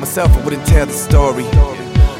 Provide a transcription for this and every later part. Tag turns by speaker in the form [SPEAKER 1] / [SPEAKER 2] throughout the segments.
[SPEAKER 1] myself I wouldn't tell the story.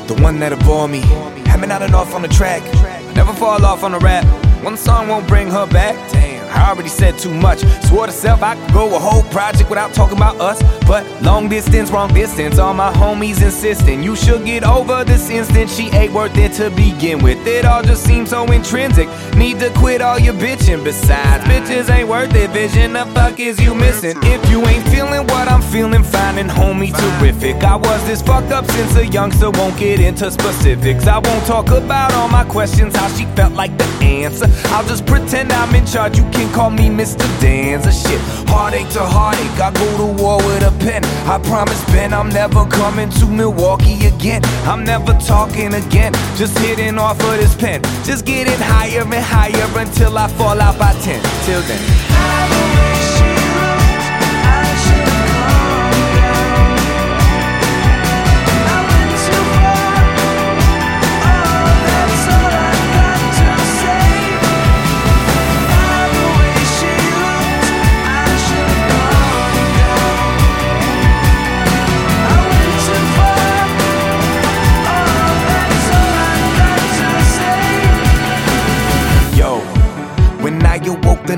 [SPEAKER 1] The one that avoid me, hemming out and off on the track. I Never fall off on the rap. One song won't bring her back. Damn, I already said too much. Swore to self I could go a whole project without talking about us. But long distance, wrong distance. All my homies insisting you should get over this instant. She ain't worth it to begin with. It all just seems so intrinsic. Need to quit all your bitching. Besides, bitches ain't worth it. Vision, the fuck is you missing? If you ain't feeling what I'm feeling, finding homie terrific. I was this fucked up since a youngster. Won't get into specifics. I won't talk about all my questions. How she felt like the answer. I'll just pretend I'm in charge. You can call me Mr. Danza. Shit, heartache to heartache. I go to war with a pen. I promise, Ben, I'm never coming to Milwaukee again. I'm never talking again. Just hitting off of this pen. Just getting higher and higher until I fall out by 10. Till then.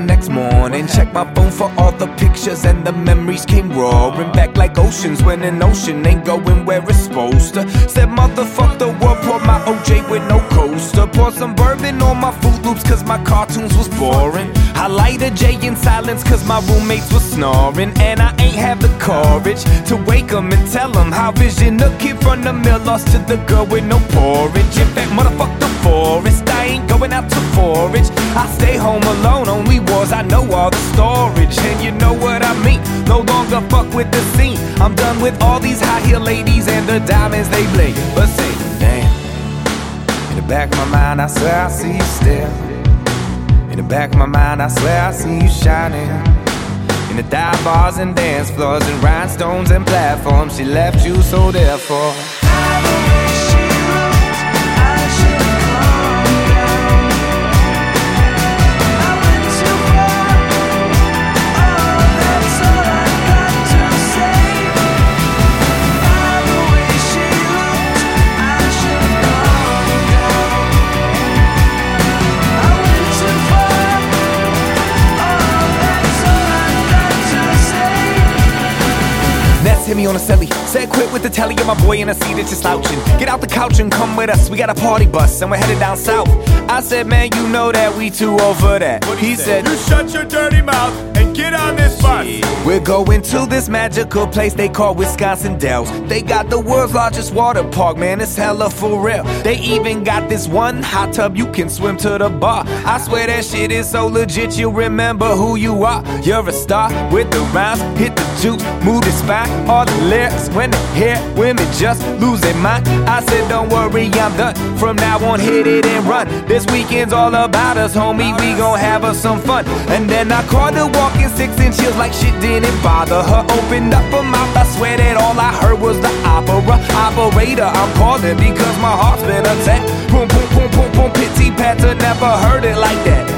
[SPEAKER 1] Next morning, Check my phone for all the pictures and the memories came roaring back like oceans when an ocean ain't going where it's supposed to. Said motherfuck the world, pour my OJ with no coaster. Pour some bourbon on my Froot Loops cause my cartoons was boring. I light a J in silence cause my roommates was snoring. And I ain't have the courage to wake wake 'em and tell 'em how vision a kid from the mill lost to the girl with no porridge. In fact, motherfuck the forest. I ain't going out to forage. I stay home alone, only wars. I know all the storage. And you know what I mean. No longer fuck with the scene. I'm done with all these high heel ladies and the diamonds they blade. But say, damn. In the back of my mind, I swear I see you still. In the back of my mind, I swear I see you shining. In the dive bars and dance floors and rhinestones and platforms, she left you so therefore. Ness hit me on the celly. Said quit with the telly of my boy in a seat that you're slouching. Get out the couch and come with us. We got a party bus and we're headed down south. I said, man, you know that we too old for that. He said,
[SPEAKER 2] You shut your dirty mouth and get on this bus.
[SPEAKER 1] We're going to this magical place they call Wisconsin Dells. They got the world's largest water park, man. It's hella for real. They even got this one hot tub you can swim to the bar. I swear that shit is so legit, you'll remember who you are. You're a star with the rhymes, hit the juke, move the spine. All the lyrics when they hear women just lose their mind. I said, Don't worry, I'm done. From now on, hit it and run. This weekend's all about us, homie. We gon' have us some fun. And then I caught her walking six inch heels like shit didn't bother her. Opened up her mouth, I swear that all I heard was the opera. Operator, I'm calling because my heart's been attacked. Boom, boom, boom, boom, boom, pity patter, never heard it like that.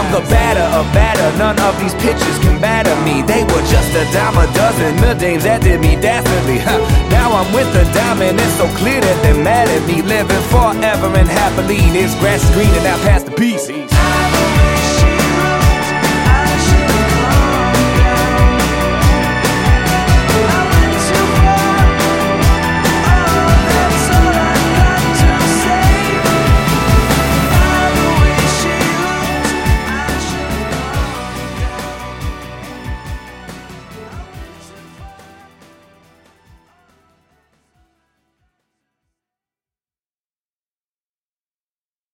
[SPEAKER 1] I'm the batter of batter, none of these pitches can batter me. They were just a dime a dozen, the dames that did me dastardly. Huh. Now I'm with the diamond, it's so clear that they're mad at me. Living forever and happily, this grass is green and now past the peace.